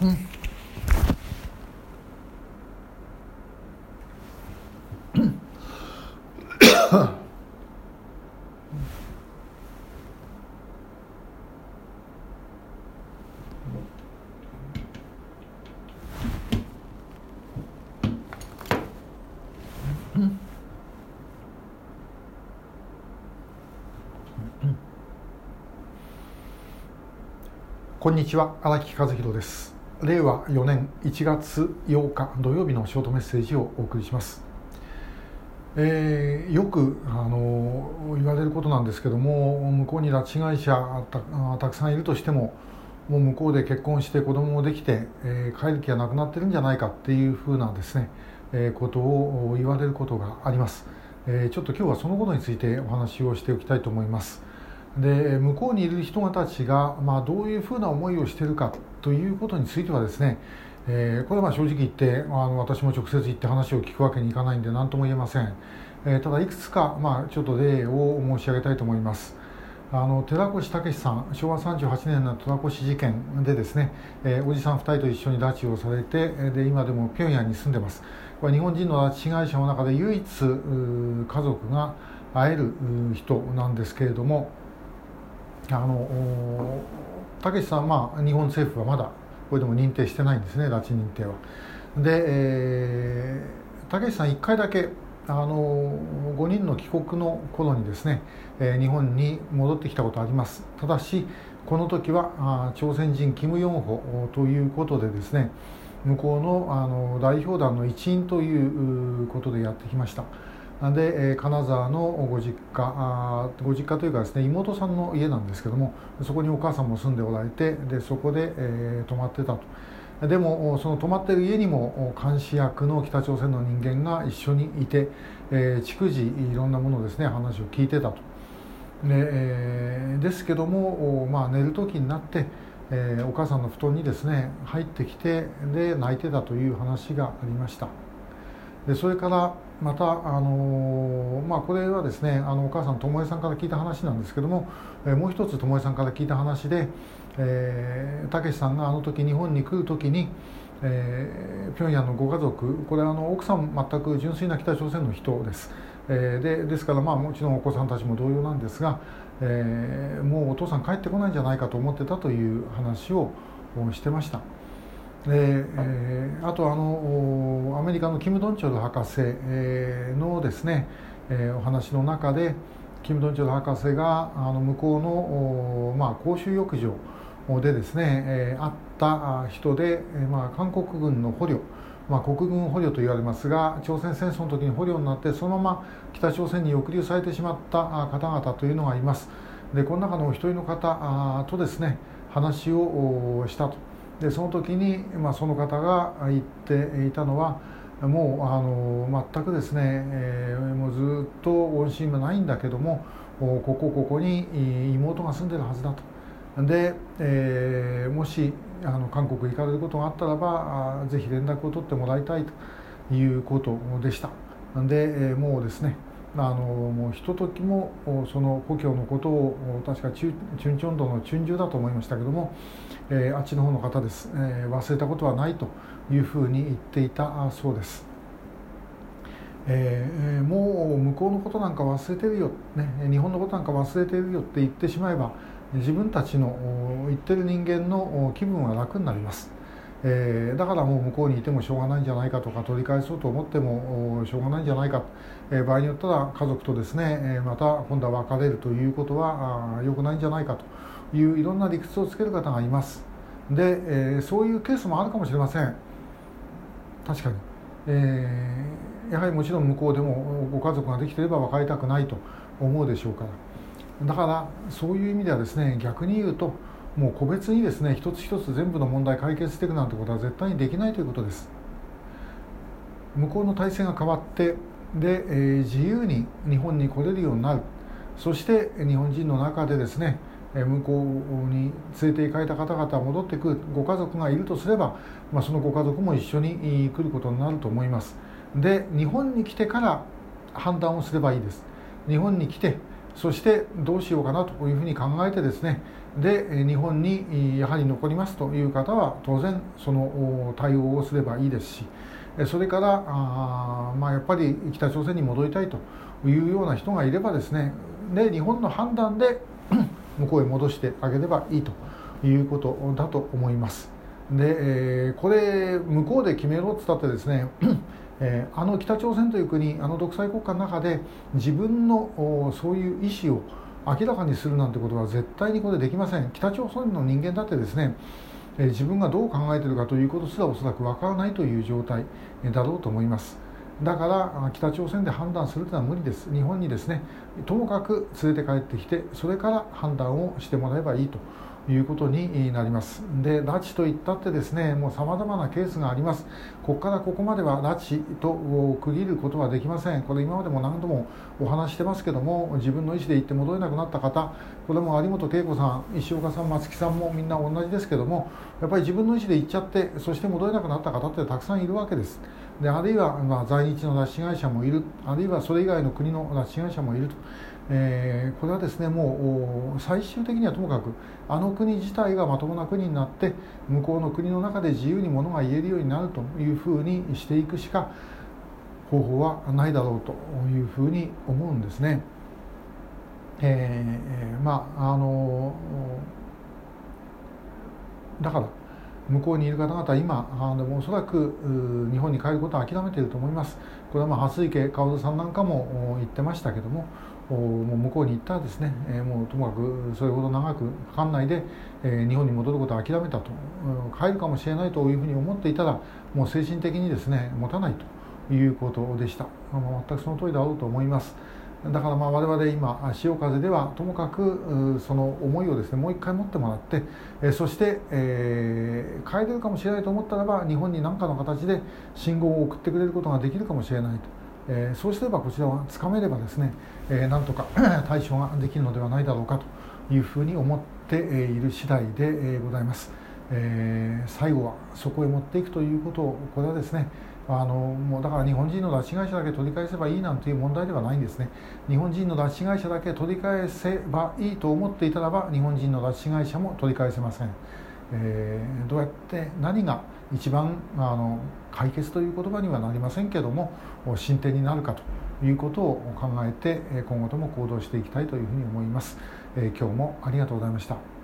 嗯。こんにちは荒木和弘です。令和4年1月8日土曜日のショートメッセージをお送りします、えー、よくあの言われることなんですけども向こうに拉致被害者たくさんいるとしてももう向こうで結婚して子供もできて、えー、帰る気がなくなってるんじゃないかっていうふうなですね、えー、ことを言われることがあります、えー、ちょっと今日はそのことについてお話をしておきたいと思います。で向こうにいる人たちが、まあ、どういうふうな思いをしているかということについてはですね、えー、これはまあ正直言ってあの私も直接言って話を聞くわけにいかないんで何とも言えません、えー、ただいくつか、まあ、ちょっと例を申し上げたいと思います。あの寺越武さん昭和38年の寺越事件でですね、えー、おじさん2人と一緒に拉致をされてで今でも平壌に住んでます。これ日本人の拉致被害者の中で唯一家族が会える人なんですけれどもあのたけしさんは、まあ、日本政府はまだこれでも認定してないんですね拉致認定は。でたけしさん1回だけあの5人の帰国の頃にですね、えー、日本に戻ってきたことありますただしこの時はあ朝鮮人キム・ヨンホということでですね向こうのあの代表団の一員ということでやってきました。で金沢のご実家ご実家というかですね妹さんの家なんですけどもそこにお母さんも住んでおられてでそこで、えー、泊まってたと。でもその泊まってる家にも監視役の北朝鮮の人間が一緒にいて、えー、逐次いろんなものですね話を聞いてたと。で,、えー、ですけども、まあ、寝る時になって、えー、お母さんの布団にですね入ってきてで泣いてたという話がありました。でそれからまた、あのまあ、これはですねあのお母さん友江さんから聞いた話なんですけども、え、もう一つ友江さんから聞いた話でたけしさんがあの時日本に来る時に、えー、平壌のご家族これあの奥さん全く純粋な北朝鮮の人です、えー、でですから、まあ、もちろんお子さんたちも同様なんですが、えー、もうお父さん帰ってこないんじゃないかと思ってたという話をしてました。でえー、あとあのアメリカのキム・ドンチョル博士、えー、のですね、えー、お話の中でキム・ドンチョル博士があの向こうの、まあ、公衆浴場でですね、えー、会った人で、えーまあ、韓国軍の捕虜、まあ、国軍捕虜と言われますが朝鮮戦争の時に捕虜になってそのまま北朝鮮に抑留されてしまった方々というのがいます。でこの中のお一人の方とですね話をしたと。でその時に、まあ、その方が言っていたのはもうあの全くですね、えー、もうずっと音信もないんだけどもここここに妹が住んでるはずだと。で、えー、もしあの韓国行かれることがあったらばぜひ連絡を取ってもらいたいということでした。で、えー、もうですねあのもうひとときもその故郷のことを確かチュンチョン道のチュンジュだと思いましたけども、えー、あっちの方の方です、えー、忘れたことはないというふうに言っていたそうです。えー、もう向こうのことなんか忘れてるよ、ね、日本のことなんか忘れてるよって言ってしまえば自分たちの言ってる人間の気分は楽になります。えー、だからもう向こうにいてもしょうがないんじゃないかとか取り返そうと思ってもしょうがないんじゃないか、えー、場合によっては家族とですね、えー、また今度は別れるということは良くないんじゃないかといういろんな理屈をつける方がいます。で、えー、そういうケースもあるかもしれません。確かに、えー、やはりもちろん向こうでもご家族ができていれば別れたくないと思うでしょうから。だからそういう意味ではですね逆に言うともう個別にですね一つ一つ全部の問題解決していくなんてことは絶対にできないということです。向こうの体制が変わってで、えー、自由に日本に来れるようになる。そして日本人の中でですね向こうに連れて行かれた方々は戻ってくる。ご家族がいるとすれば、まあ、そのご家族も一緒に来ることになると思います。で日本に来てから判断をすればいいです。日本に来てそしてどうしようかなというふうに考えてですね、で日本にやはり残りますという方は当然その対応をすればいいですしそれからあ、まあ、やっぱり北朝鮮に戻りたいというような人がいればですねで日本の判断で向こうへ戻してあげればいいということだと思います。で、これ向こうで決めろっつったってですねえー、あの北朝鮮という国あの独裁国家の中で自分のそういう意思を明らかにするなんてことは絶対にこれできません。北朝鮮の人間だってですねえ自分がどう考えているかということすらおそらくわからないという状態だろうと思います。だから北朝鮮で判断するというのは無理です。日本にですねともかく連れて帰ってきてそれから判断をしてもらえばいいと。いうことになります。で拉致といったってですねもうさまざまなケースがあります。ここからここまでは拉致と区切ることはできません。これ今までも何度もお話してますけども自分の意思で行って戻れなくなった方これも有本恵子さん石岡さん松木さんもみんな同じですけどもやっぱり自分の意思で行っちゃってそして戻れなくなった方ってたくさんいるわけです。であるいは、まあ、在日の拉致被害者もいるあるいはそれ以外の国の拉致被害者もいるとえー、これはですねもう最終的にはともかくあの国自体がまともな国になって向こうの国の中で自由にものが言えるようになるというふうにしていくしか方法はないだろうというふうに思うんですね。えー、まああのだから向こうにいる方々今あのおそらく日本に帰ることは諦めていると思います。これはまあ蓮池薫さんなんかも言ってましたけどももう向こうに行ったらですね、えもうともかくそれほど長くかかんないで、え日本に戻ることを諦めたと帰るかもしれないというふうに思っていたらもう精神的にですね持たないということでした、まあ、全くその通りだろうと思います。だからまあ我々今潮風ではともかくその思いをですねもう一回持ってもらってえそして、えー、帰れるかもしれないと思ったらば日本に何かの形で信号を送ってくれることができるかもしれないとえー、そうすればこちらはつかめればですね、えー、なんとか 対処ができるのではないだろうかというふうに思っている次第でございます。えー、最後はそこへ持っていくということをこれはですねあのもうだから日本人の拉致会社だけ取り返せばいいなんていう問題ではないんですね日本人の拉致会社だけ取り返せばいいと思っていたらば日本人の拉致会社も取り返せません、えー、どうやって何が一番あの解決という言葉にはなりませんけども進展になるかということを考えて今後とも行動していきたいというふうに思いますえ。今日もありがとうございました。